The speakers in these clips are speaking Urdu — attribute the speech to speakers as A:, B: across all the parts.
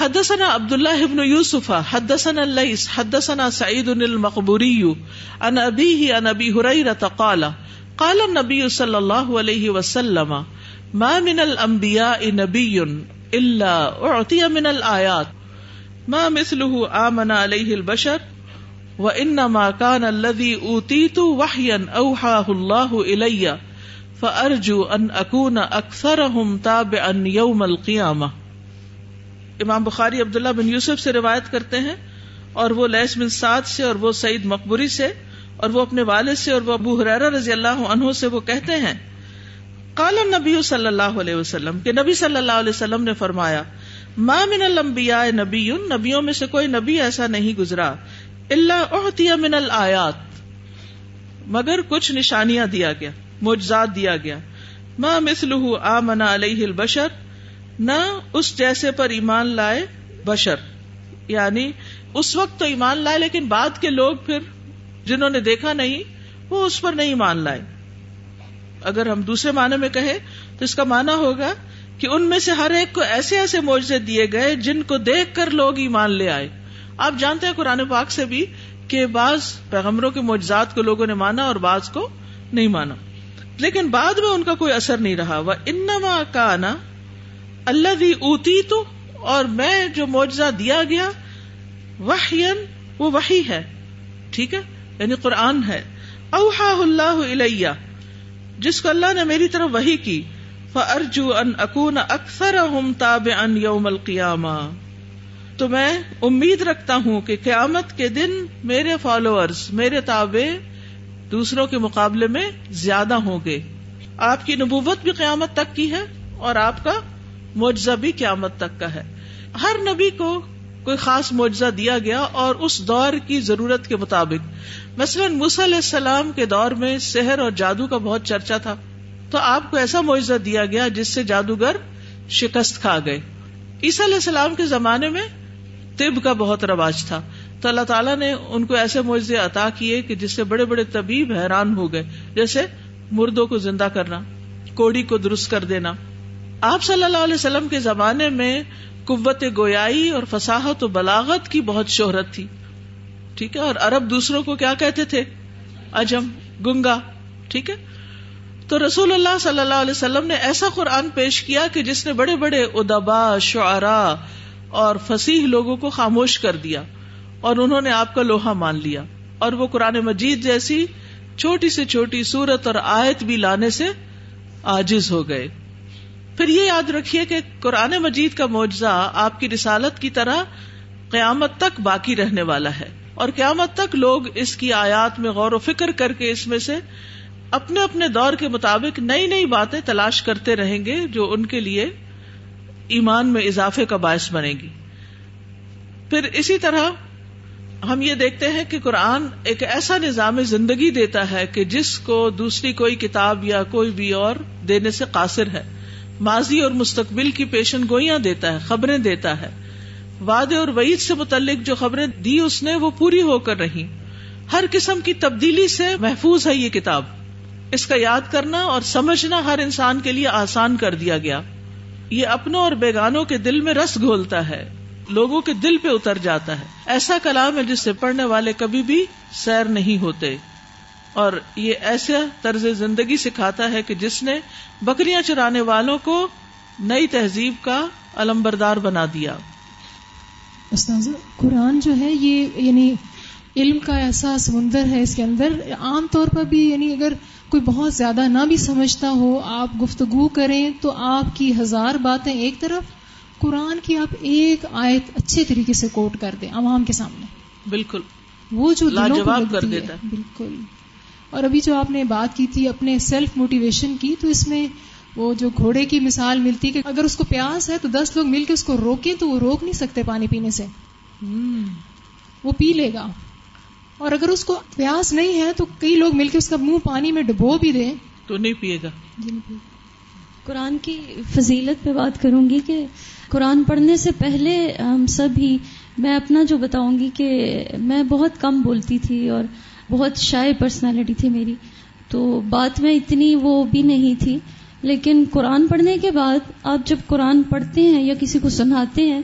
A: حدثنا عبد الله بن يوسف حدثنا الليث حدثنا سعيد المقبوري. عن أبيه عن أبي هريرة قال قال النبي صلى الله عليه وسلم ما من الأنبياء نبي إلا أعطي من الآيات. ما مثله آمن عليه البشر وإنما كان الذي أوتيت وحيا أوحاه الله إليّ فرجو أن اکون اکثر ہم تاب ان یوم القیامہ امام بخاری عبداللہ بن یوسف سے روایت کرتے ہیں اور وہ لیس بن سعد سے اور وہ سعید مقبری سے اور وہ اپنے والد سے اور وہ ابو حرارہ رضی اللہ عنہ سے وہ کہتے ہیں۔ قال نبی صلی اللہ علیہ وسلم کہ نبی صلی اللہ علیہ وسلم نے فرمایا، ما من الانبیاء نبی، نبیوں میں سے کوئی نبی ایسا نہیں گزرا اللہ احتیہ من الآیات۔ مگر کچھ نشانیاں دیا گیا، معجزات دیا گیا۔ ماں مسلح آ منا علیہ البشر نہ اس جیسے پر ایمان لائے بشر۔ یعنی اس وقت تو ایمان لائے، لیکن بعد کے لوگ پھر جنہوں نے دیکھا نہیں، وہ اس پر نہیں مان لائے۔ اگر ہم دوسرے معنی میں کہیں تو اس کا معنی ہوگا کہ ان میں سے ہر ایک کو ایسے ایسے معجزے دیے گئے جن کو دیکھ کر لوگ ایمان لے آئے۔ آپ جانتے ہیں قرآن پاک سے بھی کہ بعض پیغمبروں کے معجزات کو لوگوں نے مانا اور بعض کو نہیں مانا۔ لیکن بعد میں ان کا کوئی اثر نہیں رہا۔ وہ انما کا نا اللہ بھی اوتی تو اور میں جو معجزہ دیا گیا وہ وہی ہے۔ ٹھیک ہے؟ یعنی قرآن ہے۔ اوہا اللہ علیہ جس کو اللہ نے میری طرف وہی کی۔ فرجو ان اکون اکثر ہم تاب ان یوم القیامہ۔ تو میں امید رکھتا ہوں کہ قیامت کے دن میرے فالوورز میرے تابے دوسروں کے مقابلے میں زیادہ ہوں گے۔ آپ کی نبوت بھی قیامت تک کی ہے اور آپ کا معجزہ بھی قیامت تک کا ہے۔ ہر نبی کو کوئی خاص معجزہ دیا گیا اور اس دور کی ضرورت کے مطابق۔ مثلاً علیہ السلام کے دور میں سحر اور جادو کا بہت چرچا تھا۔ تو آپ کو ایسا معجزہ دیا گیا جس سے جادوگر شکست کھا گئے۔ عیسیٰ علیہ السلام کے زمانے میں طب کا بہت رواج تھا۔ تو اللہ تعالیٰ نے ان کو ایسے معجزے عطا کیے کہ جس سے بڑے بڑے طبیب حیران ہو گئے۔ جیسے مردوں کو زندہ کرنا، کوڑی کو درست کر دینا۔ آپ صلی اللہ علیہ وسلم کے زمانے میں قوت گویائی اور فساحت و بلاغت کی بہت شہرت تھی۔ ٹھیک ہے؟ اور عرب دوسروں کو کیا کہتے تھے؟ اجم گنگا، ٹھیک ہے؟ تو رسول اللہ صلی اللہ علیہ وسلم نے ایسا قرآن پیش کیا کہ جس نے بڑے بڑے ادبا، شعرا اور فصیح لوگوں کو خاموش کر دیا اور انہوں نے آپ کا لوہا مان لیا۔ اور وہ قرآن مجید جیسی چھوٹی سے چھوٹی صورت اور آیت بھی لانے سے آجز ہو گئے۔ پھر یہ یاد رکھیے کہ قرآن مجید کا معجزہ آپ کی رسالت کی طرح قیامت تک باقی رہنے والا ہے اور قیامت تک لوگ اس کی آیات میں غور و فکر کر کے اس میں سے اپنے اپنے دور کے مطابق نئی نئی باتیں تلاش کرتے رہیں گے جو ان کے لیے ایمان میں اضافے کا باعث بنے گی۔ پھر اسی طرح ہم یہ دیکھتے ہیں کہ قرآن ایک ایسا نظام زندگی دیتا ہے کہ جس کو دوسری کوئی کتاب یا کوئی بھی اور دینے سے قاصر ہے۔ ماضی اور مستقبل کی پیشن گوئیاں دیتا ہے، خبریں دیتا ہے۔ وعدے اور وعید سے متعلق جو خبریں دی اس نے، وہ پوری ہو کر رہی۔ ہر قسم کی تبدیلی سے محفوظ ہے یہ کتاب۔ اس کا یاد کرنا اور سمجھنا ہر انسان کے لیے آسان کر دیا گیا۔ یہ اپنوں اور بیگانوں کے دل میں رس گھولتا ہے۔ لوگوں کے دل پہ اتر جاتا ہے۔ ایسا کلام ہے جس سے پڑھنے والے کبھی بھی سیر نہیں ہوتے۔ اور یہ ایسا طرز زندگی سکھاتا ہے کہ جس نے بکریاں چرانے والوں کو نئی تہذیب کا علمبردار بنا دیا۔
B: قرآن جو ہے یہ یعنی علم کا ایسا سمندر ہے اس کے اندر۔ عام طور پر بھی یعنی اگر کوئی بہت زیادہ نہ بھی سمجھتا ہو آپ گفتگو کریں تو آپ کی ہزار باتیں ایک طرف قرآن کی آپ ایک آیت اچھے طریقے سے کوٹ کر دیں عوام کے سامنے۔
A: بالکل۔
B: وہ جو
A: لاجواب کر دیتا
B: ہے۔ بالکل۔ اور ابھی جو آپ نے بات کی تھی اپنے سیلف موٹیویشن کی تو اس میں وہ جو گھوڑے کی مثال ملتی کہ اگر اس کو پیاس ہے تو دس لوگ مل کے اس کو روکیں تو وہ روک نہیں سکتے پانی پینے سے۔ وہ پی لے گا۔ اور اگر اس کو پیاس نہیں ہے تو کئی لوگ مل کے اس کا منہ پانی میں ڈبو بھی دیں۔
A: تو نہیں پیے گا۔
B: جی
C: قرآن کی فضیلت پہ بات کروں گی کہ قرآن پڑھنے سے پہلے ہم سب ہی میں اپنا جو بتاؤں گی کہ میں بہت کم بولتی تھی اور بہت شائع پرسنالٹی تھی میری۔ تو بات میں اتنی وہ بھی نہیں تھی، لیکن قرآن پڑھنے کے بعد آپ جب قرآن پڑھتے ہیں یا کسی کو سناتے ہیں،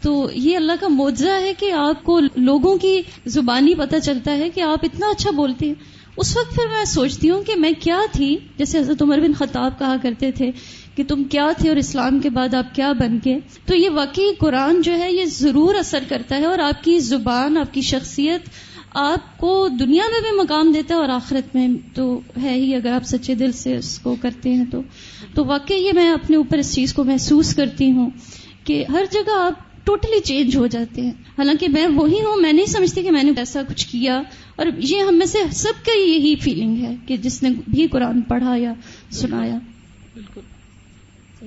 C: تو یہ اللہ کا معجزہ ہے کہ آپ کو لوگوں کی زبانی پتہ چلتا ہے کہ آپ اتنا اچھا بولتے ہیں۔ اس وقت پھر میں سوچتی ہوں کہ میں کیا تھی، جیسے حضرت عمر بن خطاب کہا کرتے تھے کہ تم کیا تھے اور اسلام کے بعد آپ کیا بن گئے۔ تو یہ واقعی قرآن جو ہے، یہ ضرور اثر کرتا ہے اور آپ کی زبان، آپ کی شخصیت آپ کو دنیا میں بھی مقام دیتا ہے اور آخرت میں تو ہے ہی، اگر آپ سچے دل سے اس کو کرتے ہیں تو۔ تو واقعی یہ میں اپنے اوپر اس چیز کو محسوس کرتی ہوں کہ ہر جگہ آپ ٹوٹلی چینج ہو جاتے ہیں۔ حالانکہ میں وہی ہوں، میں نہیں سمجھتی کہ میں نے ایسا کچھ کیا۔ اور یہ ہم میں سے سب کا یہی فیلنگ ہے کہ جس نے بھی قرآن پڑھا یا سنایا۔
D: بالکل۔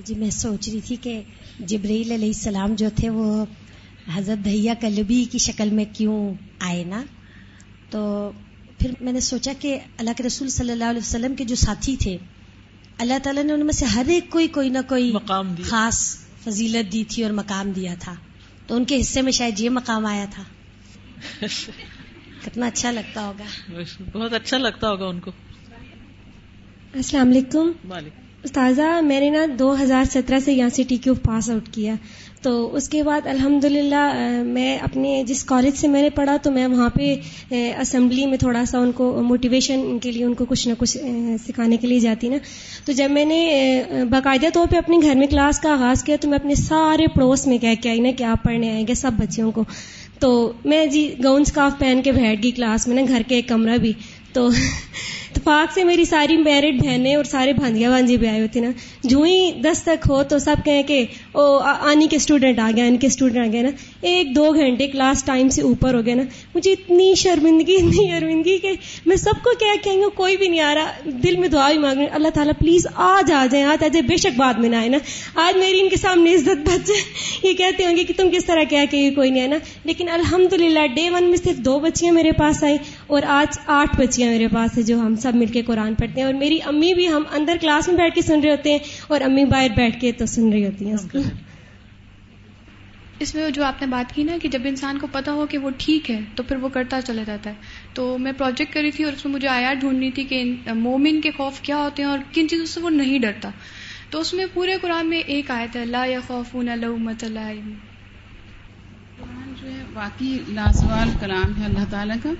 D: جی میں سوچ رہی تھی کہ جبریل علیہ السلام جو تھے، وہ حضرت دھیا کلبی کی شکل میں کیوں آئے نا؟ تو پھر میں نے سوچا کہ اللہ کے رسول صلی اللہ علیہ وسلم کے جو ساتھی تھے اللہ تعالیٰ نے ان میں سے ہر ایک کوئی کوئی نہ کوئی
A: مقام دیا۔
D: خاص فضیلت دی تھی اور مقام دیا تھا۔ تو ان کے حصے میں شاید یہ مقام آیا تھا۔ کتنا اچھا لگتا ہوگا۔
A: بہت اچھا لگتا ہوگا ان کو۔
E: السلام علیکم۔ استاذہ میں نے نا دو ہزار سترہ سے یہاں سے ٹی کیو پاس آؤٹ کیا۔ تو اس کے بعد الحمد میں اپنے جس کالج سے میں نے پڑھا تو میں وہاں پہ اسمبلی میں تھوڑا سا ان کو موٹیویشن کے لیے ان کو کچھ نہ کچھ سکھانے کے لیے جاتی نا۔ تو جب میں نے باقاعدہ طور پہ اپنے گھر میں کلاس کا آغاز کیا تو میں اپنے سارے پڑوس میں کہہ کے آئی نا کہ آپ پڑھنے آئیں گے سب بچوں کو۔ تو میں جی گاؤن اسکارف پہن کے بیٹھ گئی کلاس میں نا، گھر کے ایک کمرہ بھی۔ تو پاک سے میری ساری میرڈ بہنیں اور سارے بھانجیا بھانجی بھی آئے ہوتے نا۔ جو ہی دس تک ہو تو سب کہیں کہ، او آنی کے اسٹوڈنٹ آ گیا ان کے اسٹوڈنٹ آ گیا نا؟ ایک دو گھنٹے کلاس ٹائم سے اوپر ہو گیا نا۔ مجھے اتنی شرمندگی اتنی شرمندگی کہ میں سب کو کیا کہیں گے کوئی بھی نہیں آ رہا۔ دل میں دعا بھی مانگ اللہ تعالیٰ پلیز آج آ جائیں، آج آ جائے بے شک بعد میں نہ آئے نا۔ آج میری ان کے سامنے عزت بچ۔ جائے یہ کہتے ہوں گے کہ تم کس طرح کیا کہ کوئی نہیں ہے نا۔ لیکن الحمد للہ ڈے ون میں صرف دو بچیاں میرے پاس آئیں اور آج آٹھ بچیاں میرے پاس ہیں جو ہم سب مل کے قرآن پڑھتے ہیں۔ اور میری امی بھی ہم اندر کلاس میں بیٹھ کے سن رہے ہوتے ہیں اور امی باہر بیٹھ کے تو سن رہی ہوتی ہیں۔ اس کو
B: اس میں جو آپ نے بات کی نا کہ جب انسان کو پتا ہو کہ وہ ٹھیک ہے تو پھر وہ کرتا چلا جاتا ہے۔ تو میں پروجیکٹ کری تھی اور اس میں مجھے آیا ڈھونڈنی تھی کہ مومن کے خوف کیا ہوتے ہیں اور کن چیزوں سے وہ نہیں ڈرتا۔ تو اس میں پورے قرآن میں ایک آیت ہے، لا یا خوف اللہ۔
F: قرآن جو ہے واقعی لاسوال کلام ہے اللہ تعالیٰ کا۔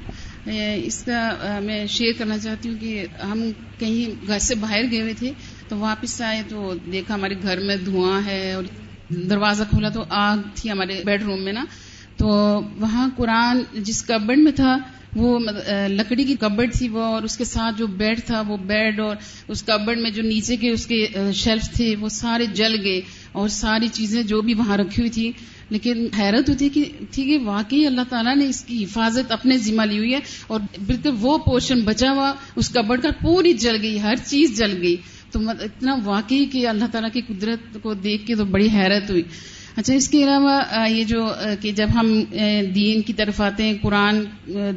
F: اس کا میں شیئر کرنا چاہتی ہوں کہ ہم کہیں گھر سے باہر گئے ہوئے تھے تو واپس آئے تو دیکھا ہمارے گھر میں دھواں ہے اور دروازہ کھولا تو آگ تھی ہمارے بیڈ روم میں نا، تو وہاں قرآن جس کبڈ میں تھا، وہ لکڑی کی کبڈ تھی وہ، اور اس کے ساتھ جو بیڈ تھا، وہ بیڈ اور اس کبڈ میں جو نیچے کے اس کے شیلف تھے، وہ سارے جل گئے اور ساری چیزیں جو بھی وہاں رکھی ہوئی تھی۔ لیکن حیرت ہوتی کہ تھی کہ واقعی اللہ تعالیٰ نے اس کی حفاظت اپنے ذمہ لی ہوئی ہے اور بالکل وہ پورشن بچا ہوا، اس کبڈ کا پوری جل گئی، ہر چیز جل گئی۔ تو اتنا واقعی کہ اللہ تعالیٰ کی قدرت کو دیکھ کے تو بڑی حیرت ہوئی۔ اچھا اس کے علاوہ یہ جو کہ جب ہم دین کی طرف آتے ہیں، قرآن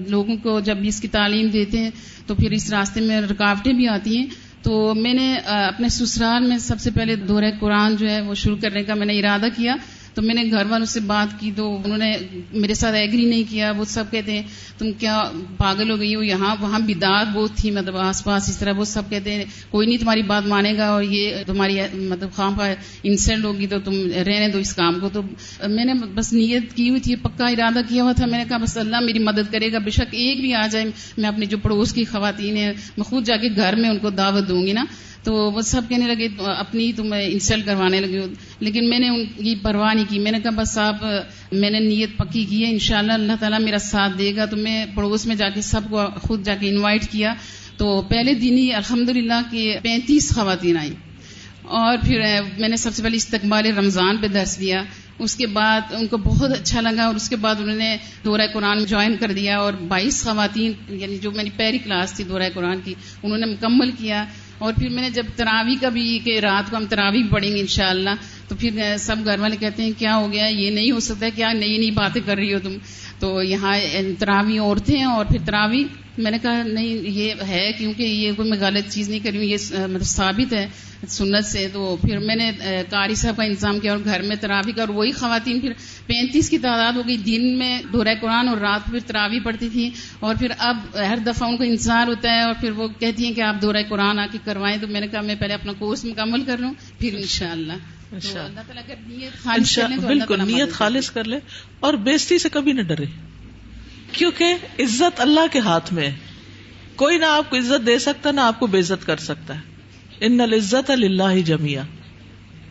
F: لوگوں کو جب اس کی تعلیم دیتے ہیں، تو پھر اس راستے میں رکاوٹیں بھی آتی ہیں۔ تو میں نے اپنے سسرال میں سب سے پہلے دورہ قرآن جو ہے وہ شروع کرنے کا میں نے ارادہ کیا۔ تو میں نے گھر والوں سے بات کی تو انہوں نے میرے ساتھ ایگری نہیں کیا، وہ سب کہتے ہیں، تم کیا پاگل ہو گئی ہو؟ یہاں وہاں بدعت بہت تھی مطلب آس پاس اس طرح وہ سب کہتے ہیں، کوئی نہیں تمہاری بات مانے گا اور یہ تمہاری مطلب خام کا انسلٹ ہوگی تو تم رہنے دو اس کام کو۔ تو میں نے بس نیت کی ہوئی تھی پکا ارادہ کیا ہوا تھا۔ میں نے کہا، بس اللہ میری مدد کرے گا، بے شک ایک بھی آ جائے، میں اپنی جو پڑوس کی خواتین ہیں، میں خود جا کے گھر میں ان کو دعوت دوں گی نا؟ تو وہ سب کہنے لگے، اپنی تم انسلٹ کروانے لگے لیکن میں نے ان کی پرواہ نہیں کی۔ میں نے کہا، بس آپ، میں نے نیت پکی کی ہے، انشاءاللہ اللہ تعالیٰ میرا ساتھ دے گا۔ تو میں پڑوس میں جا کے سب کو خود جا کے انوائٹ کیا۔ تو پہلے دن ہی الحمد للہ کے پینتیس خواتین آئی اور پھر میں نے سب سے پہلے استقبال رمضان پہ درس دیا۔ اس کے بعد ان کو بہت اچھا لگا اور اس کے بعد انہوں نے دورہ قرآن جوائن کر دیا۔ اور بائیس خواتین یعنی جو میری پہلی کلاس تھی دورہ قرآن کی، انہوں نے مکمل کیا۔ اور پھر میں نے جب تراوی کا بھی کہ رات کو ہم تراوی پڑھیں گے انشاءاللہ، تو پھر سب گھر والے کہتے ہیں، کیا ہو گیا؟ یہ نہیں ہو سکتا، کیا نئی نئی باتیں کر رہی ہو تم؟ تو یہاں تراوی عورتیں اور پھر تراوی میں نے کہا نہیں یہ ہے کیونکہ یہ کوئی میں غلط چیز نہیں کر رہی ہوں یہ مطلب ثابت ہے سنت سے تو پھر میں نے قاری صاحب کا انتظام کیا اور گھر میں تراوی کا اور وہی خواتین پھر پینتیس کی تعداد ہو گئی دن میں دورہ قرآن اور رات پھر تراوی پڑتی تھی اور پھر اب ہر دفعہ ان کو انتظار ہوتا ہے اور پھر وہ کہتی ہیں کہ آپ دورہ قرآن آ کے کروائیں تو میں نے کہا میں پہلے اپنا کورس مکمل کر لوں پھر انشاءاللہ۔ تو اللہ تعالیٰ اگر نیت خالص
A: بالکل نیت خالص کر لے اور بےزتی سے کبھی نہ ڈرے۔ کیونکہ عزت اللہ کے ہاتھ میں ہے۔ کوئی نہ آپ کو عزت دے سکتا نہ آپ کو بے عزت کر سکتا ہے۔ ان العزت اللہ جمیا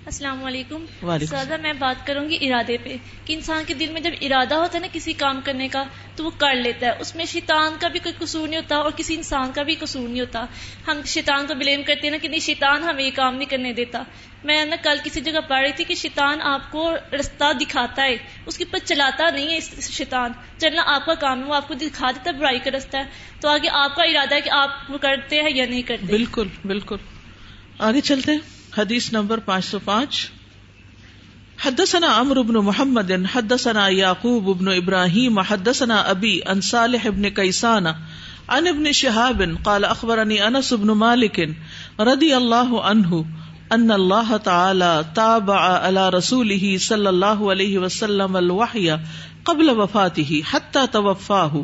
G: السلام علیکم۔ سادہ میں بات کروں گی ارادے پہ۔ کہ انسان کے دل میں جب ارادہ ہوتا ہے نا کسی کام کرنے کا تو وہ کر لیتا ہے۔ اس میں شیطان کا بھی کوئی قصور نہیں ہوتا اور کسی انسان کا بھی قصور نہیں ہوتا۔ ہم شیطان کو بلیم کرتے ہیں نا کہ نہیں شیطان ہمیں یہ کام نہیں کرنے دیتا۔ میں نا کل کسی جگہ پڑھ رہی تھی کہ شیطان آپ کو رستہ دکھاتا ہے، اس کے اوپر چلاتا نہیں ہے شیطان۔ چلنا آپ کا کام ہے، وہ آپ کو دکھا دیتا ہے، برائی کا رستہ ہے۔ تو آگے آپ کا ارادہ ہے کہ آپ وہ کرتے ہیں یا نہیں کرتے۔
A: بالکل بالکل۔ آگے چلتے ہیں۔ حدیث نمبر پانچ سو پانچ۔ حدثنا عمرو بن محمد، حدثنا یعقوب بن ابراہیم، حدثنا ابی ان صالح بن کیسان عن ابن شهاب قال اخبرني انس بن مالك رضي الله عنه ان الله تعالى تابع على رسوله صلى الله عليه وسلم الوحي قبل وفاته حتى توفاه.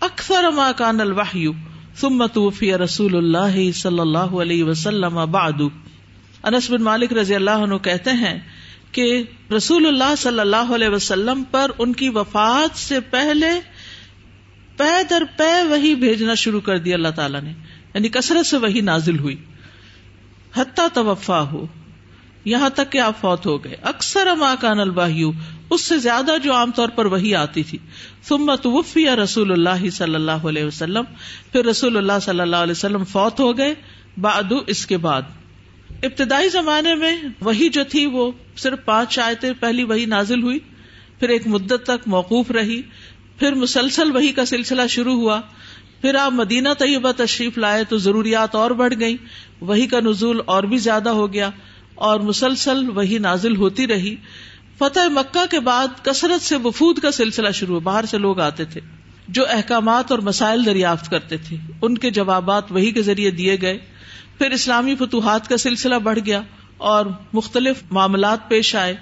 A: اکثر ما كان الوحي، ثم توفي رسول الله صلى الله عليه وسلم بعد. انس بن مالک رضی اللہ عنہ کہتے ہیں کہ رسول اللہ صلی اللہ علیہ وسلم پر ان کی وفات سے پہلے پے در پے وہی بھیجنا شروع کر دیا اللہ تعالیٰ نے یعنی کثرت سے وہی نازل ہوئی۔ حتیٰ توفا ہو یہاں تک کہ آپ فوت ہو گئے۔ اکثر ما کان الباہیو اس سے زیادہ جو عام طور پر وہی آتی تھی۔ ثم توفی رسول اللہ صلی اللہ علیہ وسلم، پھر رسول اللہ صلی اللہ علیہ وسلم فوت ہو گئے، بعد اس کے بعد۔ ابتدائی زمانے میں وہی جو تھی، وہ صرف پانچ آیتیں پہلی وہی نازل ہوئی، پھر ایک مدت تک موقوف رہی، پھر مسلسل وہی کا سلسلہ شروع ہوا۔ پھر آپ مدینہ طیبہ تشریف لائے تو ضروریات اور بڑھ گئی وہی کا نزول اور بھی زیادہ ہو گیا اور مسلسل وہی نازل ہوتی رہی۔ فتح مکہ کے بعد کثرت سے وفود کا سلسلہ شروع ہوا باہر سے لوگ آتے تھے جو احکامات اور مسائل دریافت کرتے تھے۔ ان کے جوابات وہی کے ذریعے دیے گئے۔ پھر اسلامی فتوحات کا سلسلہ بڑھ گیا اور مختلف معاملات پیش آئے۔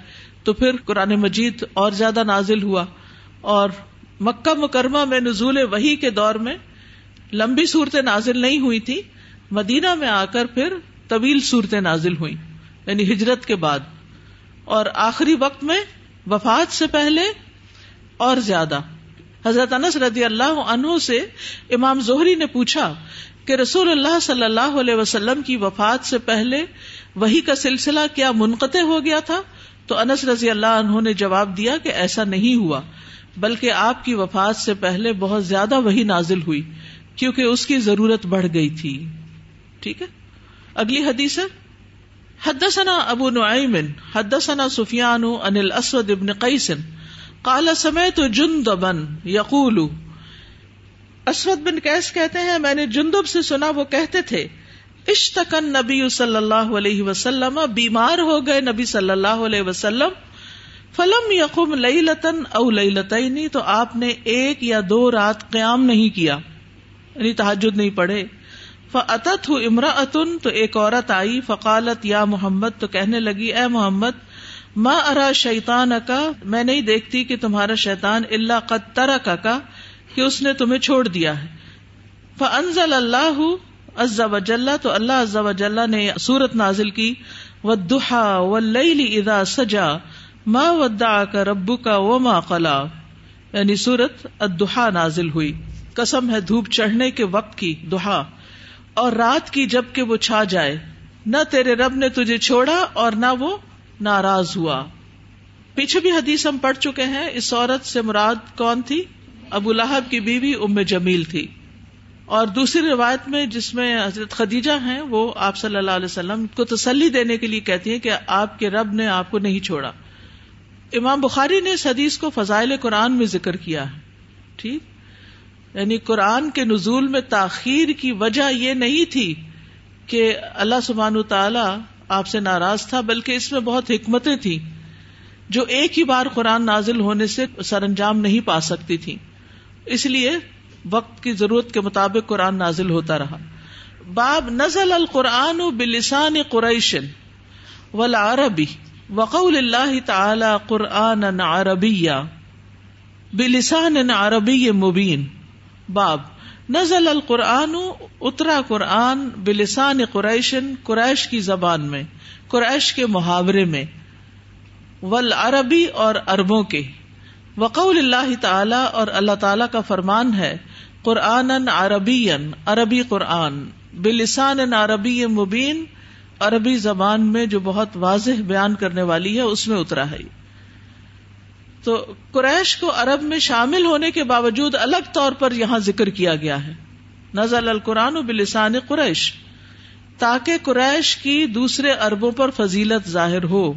A: تو پھر قرآن مجید اور زیادہ نازل ہوا اور مکہ مکرمہ میں نزول وہی کے دور میں لمبی صورتیں نازل نہیں ہوئی تھی، مدینہ میں آ کر پھر طویل صورتیں نازل ہوئی یعنی ہجرت کے بعد۔ اور آخری وقت میں وفات سے پہلے اور زیادہ۔ حضرت انس رضی اللہ عنہ سے امام زہری نے پوچھا کہ رسول اللہ صلی اللہ علیہ وسلم کی وفات سے پہلے وہی کا سلسلہ کیا منقطع ہو گیا تھا؟ تو انس رضی اللہ عنہ نے جواب دیا کہ ایسا نہیں ہوا، بلکہ آپ کی وفات سے پہلے بہت زیادہ وہی نازل ہوئی۔ کیونکہ اس کی ضرورت بڑھ گئی تھی۔ ٹھیک ہے؟ اگلی حدیث ہے۔ حدثنا ابو نعیم حدثنا سفیان ان الاسود ابن قیس، قال سمعت جندبا یقول۔ اسود بن کیس کہتے ہیں، میں نے جندب سے سنا، وہ کہتے تھے اشتکن نبی صلی اللہ علیہ وسلم، بیمار ہو گئے نبی صلی اللہ علیہ وسلم، فلم یقم لئی لتن او لئی لتنی تو آپ نے ایک یا دو رات قیام نہیں کیا۔ یعنی تحجد نہیں پڑھے۔ فعت ہوں امرا اتن تو ایک عورت آئی، فقالت، یا محمد، تو کہنے لگی، اے محمد ماں ارا شیتان کا میں نہیں دیکھتی کہ تمہارا شیطان اللہ قطر کا کہ اس نے تمہیں چھوڑ دیا ہے۔ فنزل اللہ عزا وجل، تو اللہ عزا وجل نے سورت نازل کی۔ و دہا و لئی ادا سجا ماں ودا کا ربو کا و ماں قلا یعنی سورت ادہا نازل ہوئی۔ قسم ہے دھوپ چڑھنے کے وقت کی دہا، اور رات کی جبکہ وہ چھا جائے۔ نہ تیرے رب نے تجھے چھوڑا اور نہ وہ ناراض ہوا۔ پیچھے بھی حدیث ہم پڑھ چکے ہیں، اس عورت سے مراد کون تھی؟ ابو لہب کی بیوی ام جمیل تھی۔ اور دوسری روایت میں جس میں حضرت خدیجہ ہیں، وہ آپ صلی اللہ علیہ وسلم کو تسلی دینے کے لیے کہتی ہیں کہ آپ کے رب نے آپ کو نہیں چھوڑا۔ امام بخاری نے اس حدیث کو فضائل قرآن میں ذکر کیا ہے۔ ٹھیک؟ یعنی قرآن کے نزول میں تاخیر کی وجہ یہ نہیں تھی کہ اللہ سبحان تعالی آپ سے ناراض تھا، بلکہ اس میں بہت حکمتیں تھیں جو ایک ہی بار قرآن نازل ہونے سے سر انجام نہیں پا سکتی تھی اس لیے وقت کی ضرورت کے مطابق قرآن نازل ہوتا رہا۔ باب نزل القرآن بلسان قریشن والعربی وقول اللہ تعالی قرآن عربی بلسان عربی مبین۔ باب۔ نزل القرآن، اترا قرآن بلسان قریشن قریش کی زبان میں، قریش کے محاورے میں ول عربی اور اربوں کے۔ وقول اللہ تعالی اور اللہ تعالی کا فرمان ہے قرآن عربی عربی قرآن، بلسان عربی مبین، عربی زبان میں جو بہت واضح بیان کرنے والی ہے، اس میں اترا ہے۔ تو قریش کو عرب میں شامل ہونے کے باوجود الگ طور پر یہاں ذکر کیا گیا ہے۔ نزل القرآن بلسان قریش۔ تاکہ قریش کی دوسرے اربوں پر فضیلت ظاہر ہو۔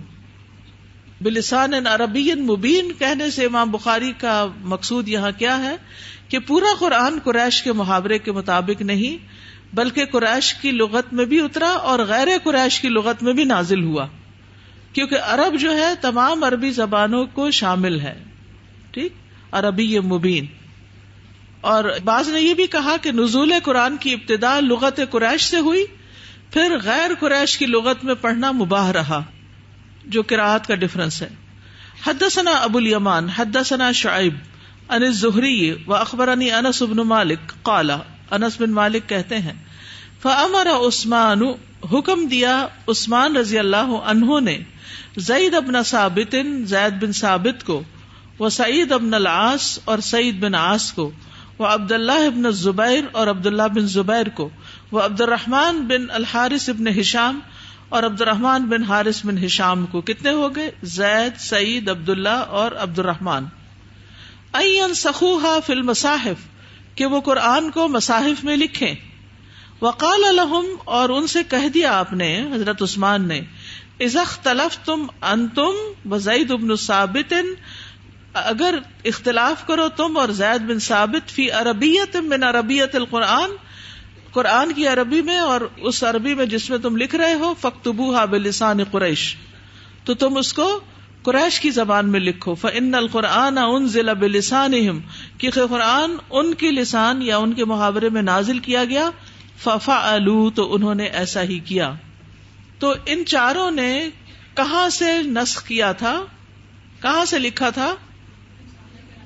A: بلسان عربی مبین کہنے سے امام بخاری کا مقصود یہاں کیا ہے کہ پورا قرآن قریش کے محاورے کے مطابق نہیں، بلکہ قریش کی لغت میں بھی اترا اور غیر قریش کی لغت میں بھی نازل ہوا۔ کیونکہ عرب جو ہے تمام عربی زبانوں کو شامل ہے۔ ٹھیک؟ عربی مبین۔ اور بعض نے یہ بھی کہا کہ نزول قرآن کی ابتدا لغت قریش سے ہوئی، پھر غیر قریش کی لغت میں پڑھنا مباح رہا، جو کراہت کا ڈفرنس ہے۔ حد ثنا ابو الیمان حد ثنا شعیب ان ظہری و اخبر انی انس ابن مالک کالا انس بن مالک کہتے ہیں فمر عثمان، حکم دیا عثمان رضی اللہ عنہ نے زید ابن ثابت زید بن ثابت کو وہ سعید ابن العاص اور سعید بن آس کو وہ عبد اللہ ابن زبیر اور عبد اللہ بن زبیر کو وہ عبد الرحمان بن الحارث ابن ہشام اور عبد الرحمان بن حارث بن ہشام کو کتنے ہو گئے؟ زید، سعید عبد اللہ اور عبد الرحمان این سخوہا فل مصاحف کہ وہ قرآن کو مصاحف میں لکھیں۔ وقال الحم اور ان سے کہہ دیا آپ نے، حضرت عثمان نے ازخ تلف تم ان تم و ابن ثابت، اگر اختلاف کرو تم اور زید بن ثابت، فی عربیت بن عربیت القرآن، قرآن کی عربی میں اور اس عربی میں جس میں تم لکھ رہے ہو فختبو بلسان قریش۔ تو تم اس کو قریش کی زبان میں لکھو فن القرآن ان ضلع بلسان کہ قرآن ان کی لسان یا ان کے محاورے میں نازل کیا گیا ففا تو انہوں نے ایسا ہی کیا۔ تو ان چاروں نے کہاں سے نسخ کیا تھا؟ کہاں سے لکھا تھا؟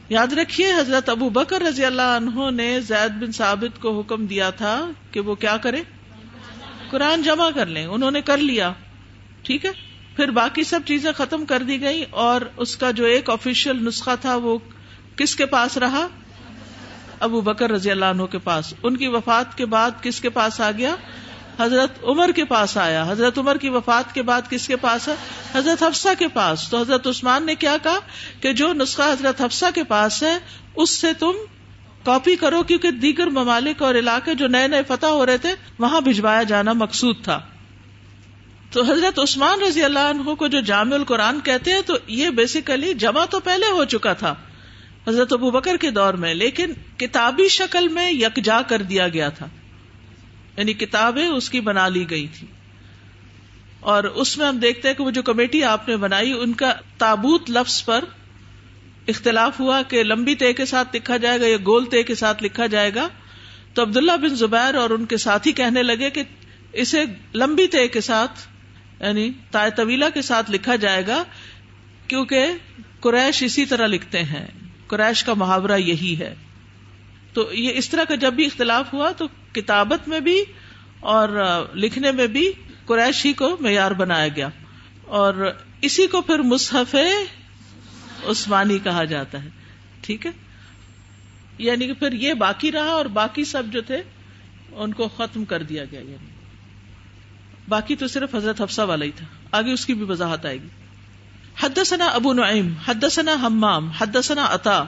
A: یاد رکھیے، حضرت ابو بکر رضی اللہ عنہ نے زید بن ثابت کو حکم دیا تھا کہ وہ کیا کرے؟ قرآن جمع کر لیں۔ انہوں نے کر لیا۔ ٹھیک ہے؟ پھر باقی سب چیزیں ختم کر دی گئی اور اس کا جو ایک آفیشیل نسخہ تھا وہ کس کے پاس رہا؟ ابو بکر رضی اللہ عنہ کے پاس۔ ان کی وفات کے بعد کس کے پاس آ گیا؟ حضرت عمر کے پاس آیا۔ حضرت عمر کی وفات کے بعد کس کے پاس ہے؟ حضرت حفصہ کے پاس۔ تو حضرت عثمان نے کیا کہا کہ جو نسخہ حضرت حفصہ کے پاس ہے، اس سے تم کاپی کرو، کیونکہ دیگر ممالک اور علاقے جو نئے نئے فتح ہو رہے تھے، وہاں بھجوایا جانا مقصود تھا۔ تو حضرت عثمان رضی اللہ عنہ کو جو جامع القرآن کہتے ہیں، تو یہ بیسیکلی جمع تو پہلے ہو چکا تھا حضرت ابو بکر کے دور میں، لیکن کتابی شکل میں یکجا کر دیا گیا تھا۔ یعنی کتابیں اس کی بنا لی گئی تھی۔ اور اس میں ہم دیکھتے ہیں کہ وہ جو کمیٹی آپ نے بنائی، ان کا تابوت لفظ پر اختلاف ہوا کہ لمبی تے کے ساتھ لکھا جائے گا یا گول تے کے ساتھ لکھا جائے گا۔ تو عبداللہ بن زبیر اور ان کے ساتھی کہنے لگے کہ اسے لمبی تے کے ساتھ یعنی تائے طویلا کے ساتھ لکھا جائے گا، کیونکہ قریش اسی طرح لکھتے ہیں۔ قریش کا محاورہ یہی ہے۔ تو یہ اس طرح کا جب بھی اختلاف ہوا تو کتابت میں بھی اور لکھنے میں بھی قریش ہی کو معیار بنایا گیا اور اسی کو پھر مصحف عثمانی کہا جاتا ہے۔ ٹھیک ہے؟ یعنی کہ پھر یہ باقی رہا اور باقی سب جو تھے ان کو ختم کر دیا گیا یعنی۔ باقی تو صرف حضرت حفصہ والا ہی تھا۔ آگے اس کی بھی وضاحت آئے گی۔ حدثنا ابو نعیم، حدثنا حمام، حدثنا عطا،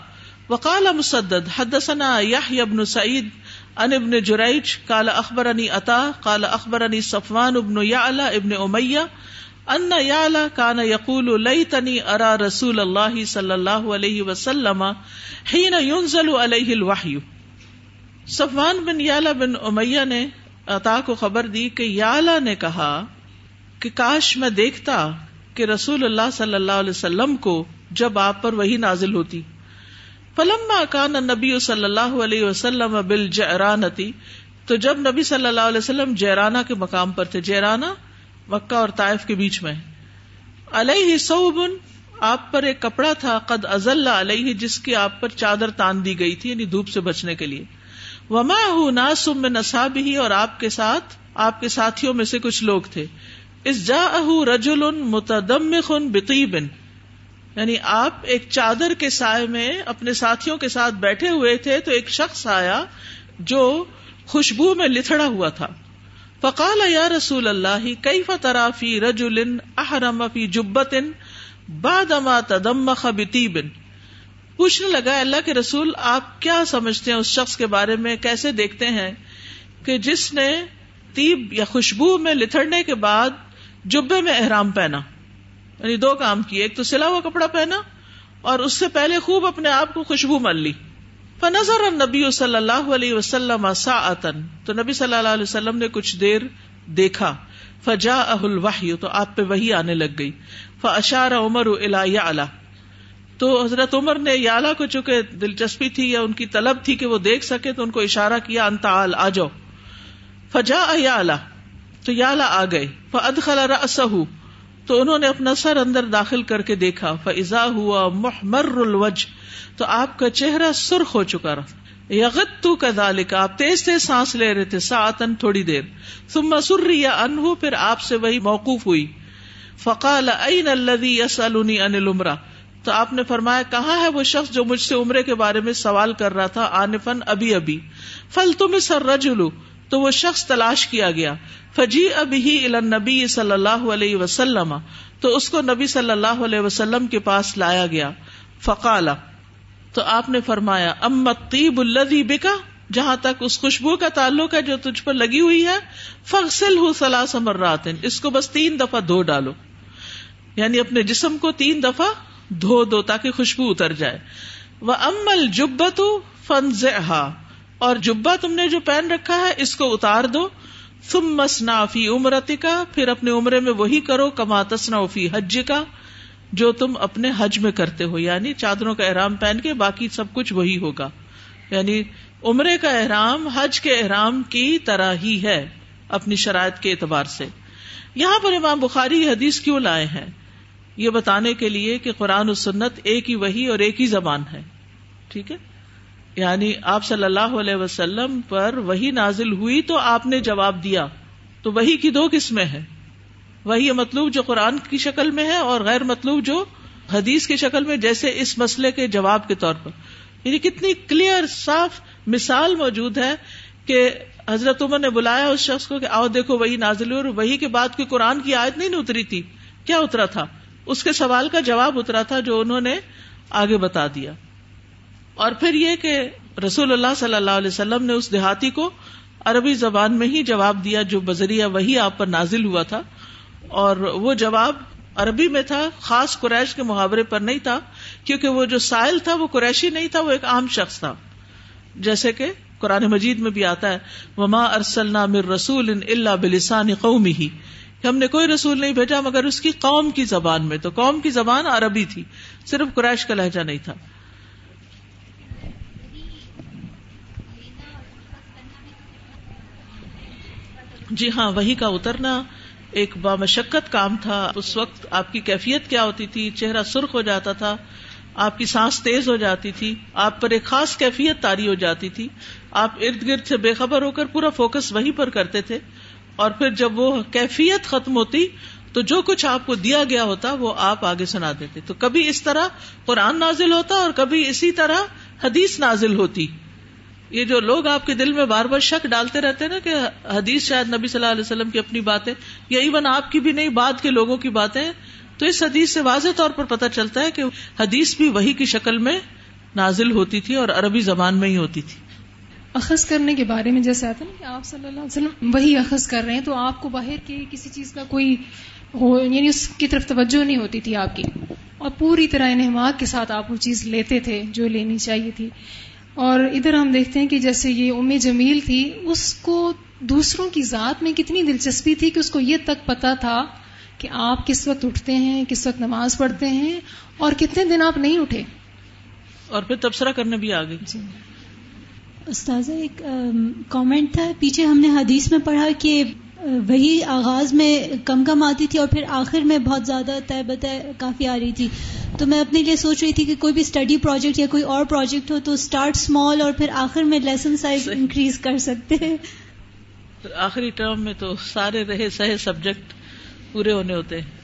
A: وقال مسدد، حدثنا يحيى بن سعيد ان ابن جريج قال اخبرني عطا، قال اخبرني صفوان بن يعلى ابن اميه ان يعلى كان يقول ليتني ارى رسول الله صلى الله عليه وسلم حين ينزل عليه الوحي صفوان بن یالا بن امیہ نے عطا کو خبر دی کہ یالا نے کہا کہ کاش میں دیکھتا کہ رسول اللہ صلی اللہ علیہ وسلم کو جب آپ پر وہی نازل ہوتی۔ فلما کان نبی صلی اللہ علیہ وسلم بل جرانتی تو جب نبی صلی اللہ علیہ وسلم جیرانا کے مقام پر تھے جیرانا مکہ اور طائف کے بیچ میں۔ علیہ صوبن آپ پر ایک کپڑا تھا، قد ازل علیہ، جس کی آپ پر چادر تان دی گئی تھی یعنی دھوپ سے بچنے کے لیے۔ وما ہوں ناسم میں نصاب ہی اور آپ کے ساتھ، آپ کے ساتھیوں میں سے کچھ لوگ تھے۔ اس جا اہ رجول متدم خن بن یعنی آپ ایک چادر کے سائے میں اپنے ساتھیوں کے ساتھ بیٹھے ہوئے تھے تو ایک شخص آیا جو خوشبو میں لتڑا ہوا تھا۔ فقال، یا رسول اللہ کئی فترا فی رجول احرم فی جبت بعد ما تدمخ بطیب پوچھنے لگا اللہ کے رسول، آپ کیا سمجھتے ہیں اس شخص کے بارے میں؟ کیسے دیکھتے ہیں کہ جس نے تیب یا خوشبو میں لتڑنے کے بعد جبے میں احرام پہنا؟ یعنی دو کام کیے، ایک تو سلا ہوا کپڑا پہنا اور اس سے پہلے خوب اپنے آپ کو خوشبو مل لی۔ فنظر نبی صلی اللہ علیہ وسلم تو نبی صلی اللہ علیہ وسلم نے کچھ دیر دیکھا۔ فجا اہل تو آپ پہ وہی آنے لگ گئی۔ فشار عمر الا تو حضرت عمر نے یالا کو چونکہ دلچسپی تھی یا ان کی طلب تھی کہ وہ دیکھ سکے، تو ان کو اشارہ کیا انتعال آ جاؤ۔ فجا یا تو یالا آ گئے فد خلا تو انہوں نے اپنا سر اندر داخل کر کے دیکھا فضا ہوا محمر الوج تو آپ کا چہرہ سرخ ہو چکا رہا۔ یغت تو کا آپ تیز تیز سانس لے رہے تھے ساتن تھوڑی دیر۔ تم مسر یا انہو پھر آپ سے وہی موقوف ہوئی۔ فقال این الذي يسالني عن العمرہ تو آپ نے فرمایا، کہاں ہے وہ شخص جو مجھ سے عمرے کے بارے میں سوال کر رہا تھا آنفن ابھی ابھی۔ فل تم سر رجلو تو وہ شخص تلاش کیا گیا۔ فجی ابھی نبی صلی اللہ علیہ وسلم۔ تو اس کو نبی صلی اللہ علیہ وسلم کے پاس لایا گیا۔ فقالا تو آپ نے فرمایا امت طیب الدی بکا جہاں تک اس خوشبو کا تعلق ہے جو تجھ پر لگی ہوئی ہے فخل ہو سلاس مرات۔ اس کو بس تین دفعہ دھو ڈالو۔ یعنی اپنے جسم کو تین دفعہ دھو دو تاکہ خوشبو اتر جائے۔ وہ امل جبت فنز اور جبا تم نے جو پہن رکھا ہے اس کو اتار دو۔ تم مسنا فی عمرتی کا پھر اپنے عمرے میں وہی کرو، کما تسنا فی حج کا جو تم اپنے حج میں کرتے ہو۔ یعنی چادروں کا احرام پہن کے باقی سب کچھ وہی ہوگا۔ یعنی عمرے کا احرام حج کے احرام کی طرح ہی ہے اپنی شرائط کے اعتبار سے۔ یہاں پر امام بخاری حدیث کیوں لائے ہیں؟ یہ بتانے کے لیے کہ قرآن و سنت ایک ہی وہی اور ایک ہی زبان ہے۔ ٹھیک ہے؟ یعنی آپ صلی اللہ علیہ وسلم پر وہی نازل ہوئی تو آپ نے جواب دیا تو وہی کی دو قسمیں ہیں۔ وہی مطلوب جو قرآن کی شکل میں ہے اور غیر مطلوب جو حدیث کی شکل میں، جیسے اس مسئلے کے جواب کے طور پر۔ یعنی کتنی کلیئر صاف مثال موجود ہے کہ حضرت عمر نے بلایا اس شخص کو کہ آؤ دیکھو وہی نازل ہوئی اور وہی کے بعد کوئی قرآن کی آیت نہیں اتری تھی۔ کیا اترا تھا؟ اس کے سوال کا جواب اترا تھا جو انہوں نے آگے بتا دیا۔ اور پھر یہ کہ رسول اللہ صلی اللہ علیہ وسلم نے اس دیہاتی کو عربی زبان میں ہی جواب دیا جو بذریعہ وہی آپ پر نازل ہوا تھا اور وہ جواب عربی میں تھا، خاص قریش کے محاورے پر نہیں تھا، کیونکہ وہ جو سائل تھا وہ قریشی نہیں تھا، وہ ایک عام شخص تھا۔ جیسے کہ قرآن مجید میں بھی آتا ہے، وما ارسل مر رسول ان اللہ بلسان قومی ہی ہم نے کوئی رسول نہیں بھیجا مگر اس کی قوم کی زبان میں، تو قوم کی زبان عربی تھی، صرف قریش کا لہجہ نہیں تھا۔ جی ہاں وہی کا اترنا ایک بامشقت کام تھا۔ اس وقت آپ کی کیفیت کیا ہوتی تھی؟ چہرہ سرخ ہو جاتا تھا، آپ کی سانس تیز ہو جاتی تھی، آپ پر ایک خاص کیفیت تاری ہو جاتی تھی۔ آپ ارد گرد سے بے خبر ہو کر پورا فوکس وہی پر کرتے تھے۔ اور پھر جب وہ کیفیت ختم ہوتی، تو جو کچھ آپ کو دیا گیا ہوتا، وہ آپ آگے سنا دیتے۔ تو کبھی اس طرح قرآن نازل ہوتا اور کبھی اسی طرح حدیث نازل ہوتی۔ یہ جو لوگ آپ کے دل میں بار بار شک ڈالتے رہتے نا کہ حدیث شاید نبی صلی اللہ علیہ وسلم کی اپنی باتیں یا ایون آپ کی بھی نہیں بات کے لوگوں کی باتیں، تو اس حدیث سے واضح طور پر پتہ چلتا ہے کہ حدیث بھی وہی کی شکل میں نازل ہوتی تھی اور عربی زبان میں ہی ہوتی تھی۔
B: اخذ کرنے کے بارے میں جیسے آتا نا کہ آپ صلی اللہ علیہ وسلم وہی اخذ کر رہے ہیں، تو آپ کو باہر کی کسی چیز کا کوئی ہو یعنی اس کی طرف توجہ نہیں ہوتی تھی آپ کی۔ اور پوری طرح انہماق کے ساتھ آپ وہ چیز لیتے تھے جو لینی چاہیے تھی۔ اور ادھر ہم دیکھتے ہیں کہ جیسے یہ ام جمیل تھی اس کو دوسروں کی ذات میں کتنی دلچسپی تھی کہ اس کو یہ تک پتا تھا کہ آپ کس وقت اٹھتے ہیں کس وقت نماز پڑھتے ہیں اور کتنے دن آپ نہیں اٹھے۔
A: اور پھر تبصرہ کرنے بھی آگے
C: جی۔ استاذہ ایک کامنٹ تھا۔ پیچھے ہم نے حدیث میں پڑھا کہ وہی آغاز میں کم کم آتی تھی اور پھر آخر میں بہت زیادہ طے بت کافی آ رہی تھی۔ تو میں اپنے لیے سوچ رہی تھی کہ کوئی بھی اسٹڈی پروجیکٹ یا کوئی اور پروجیکٹ ہو تو اسٹارٹ اسمال اور پھر آخر میں لیسن سائز انکریز کر سکتے ہیں۔
A: آخری ٹرم میں تو سارے رہے سہے سبجیکٹ پورے ہونے ہوتے ہیں۔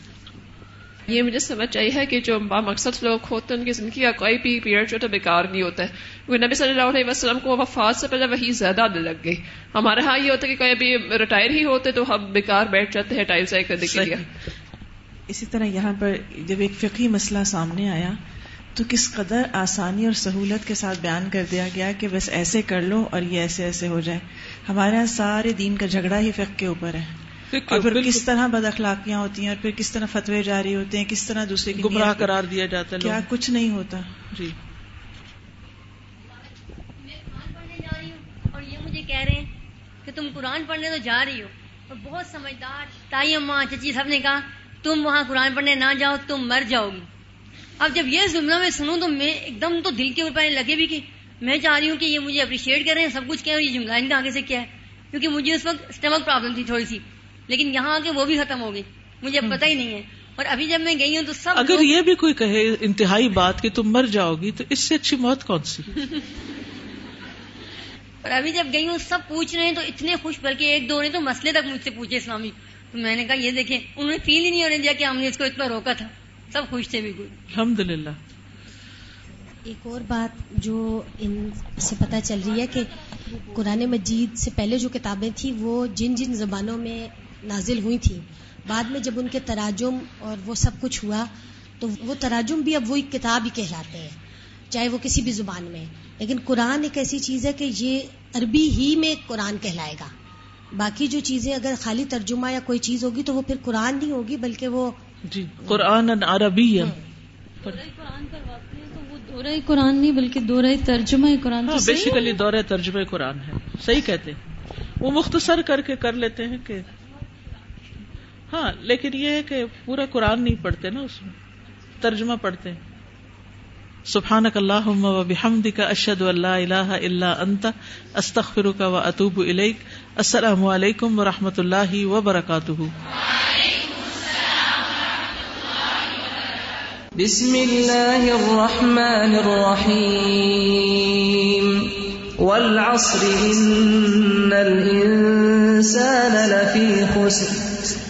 H: یہ مجھے سمجھ آئی ہے کہ جو مقصد لوگ ہوتے ہیں، ان کی زندگی کا کوئی بھی پیریڈ جو تو بیکار نہیں ہوتا ہے۔ کیونکہ نبی صلی اللہ علیہ وسلم کو وفات سے پہلے وہی زیادہ آنے لگ گئی۔ ہمارے ہاں یہ ہوتا ہے کہ کوئی ابھی ریٹائر ہی ہوتے تو ہم بیکار بیٹھ جاتے ہیں ٹائم ضائع کرنے کے لیے۔
I: اسی طرح یہاں پر جب ایک فقی مسئلہ سامنے آیا، تو کس قدر آسانی اور سہولت کے ساتھ بیان کر دیا گیا کہ بس ایسے کر لو اور یہ ایسے ایسے ہو جائے۔ ہمارے یہاں سارے دین کا جھگڑا ہی فق کے اوپر ہے۔ پھر کس طرح بد اخلاقیاں ہوتی ہیں اور پھر کس طرح فتوے جاری ہوتے ہیں کس طرح دوسرے کی
A: گمراہ قرار دیا جاتا ہے
I: کیا کچھ نہیں ہوتا۔ جی۔
J: اور یہ مجھے کہہ رہے ہیں کہ تم قرآن پڑھنے تو جا رہی ہو اور بہت سمجھدار تائی اماں چچی سب نے کہا تم وہاں قرآن پڑھنے نہ جاؤ تم مر جاؤ گی اب جب یہ جملہ میں سنوں تو میں ایک دم تو دل کے اوپر لگے بھی کہ میں چاہ رہی ہوں کہ یہ مجھے اپریشیٹ کر رہے ہیں سب کچھ کیا اور یہ جملہ ان کا آگے سے کیا ہے کیونکہ مجھے اس وقت اسٹمک پرابلم تھی تھوڑی سی۔ لیکن یہاں آ کے وہ بھی ختم ہو گئی مجھے اب پتہ ہی نہیں ہے۔ اور ابھی جب میں گئی ہوں تو سب
A: اگر یہ بھی کوئی کہے انتہائی بات کہ تم مر جاؤ گی تو اس سے اچھی موت کون سی؟
J: اور ابھی جب گئی ہوں سب پوچھ رہے ہیں تو اتنے خوش بلکہ ایک دو نے تو مسئلے تک مجھ سے پوچھے اسلامی۔ تو میں نے کہا یہ دیکھیں انہوں نے فیل ہی نہیں ہونے دیا کہ ہم نے اس کو اتنا روکا تھا۔ سب خوش تھے بالکل۔
A: الحمد للہ
D: ایک اور بات جو ان سے پتہ چل رہی ہے کہ قرآن مجید سے پہلے جو کتابیں تھیں وہ جن جن زبانوں میں نازل ہوئی تھیں بعد میں جب ان کے تراجم اور وہ سب کچھ ہوا تو وہ تراجم بھی اب وہی کتاب ہی کہلاتے ہیں چاہے وہ کسی بھی زبان میں۔ لیکن قرآن ایک ایسی چیز ہے کہ یہ عربی ہی میں قرآن کہلائے گا۔ باقی جو چیزیں اگر خالی ترجمہ یا کوئی چیز ہوگی تو وہ پھر قرآن نہیں ہوگی بلکہ وہ
A: جی قرآن عربی
C: قرآن کرواتے ہیں تو وہ دورہ قرآن نہیں بلکہ دورہ ترجمہ قرآن
A: ہاں بیسیکلی دورہ ترجمہ قرآن ہے۔ صحیح کہتے ہیں۔ وہ مختصر کر کے کر لیتے ہیں کہ ہاں لیکن یہ ہے کہ پورا قرآن نہیں پڑھتے نا اس میں، ترجمہ پڑھتے ہیں۔ سبحانك اللهم وبحمدك اشهد ان لا اله الا انت استغفرك واتوب اليك السلام علیکم و ورحمۃ اللہ وبرکاتہ۔
K: بسم الله الرحمن الرحيم والعصر إن الإنسان لفي خسر۔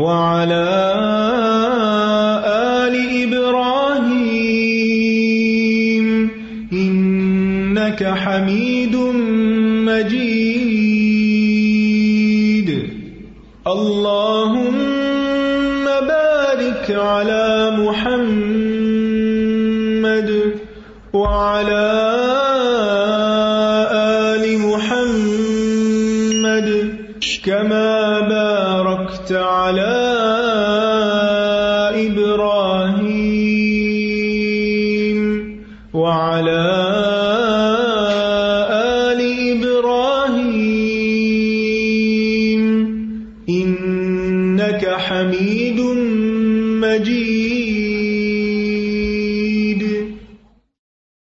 L: وعلى آل إبراهيم إنك حميد